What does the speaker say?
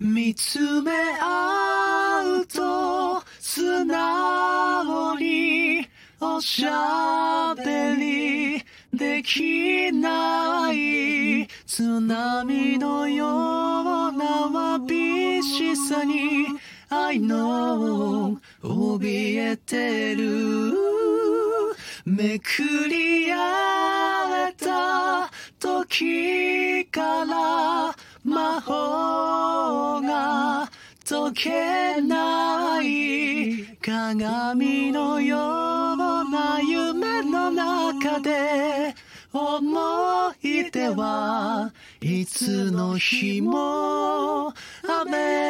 見つめ合うと素直におしゃべりできない津波のようなわびしさに愛の怯えてる。めくり合えた時から魔法解けない鏡のような夢の中で思い出はいつの日も雨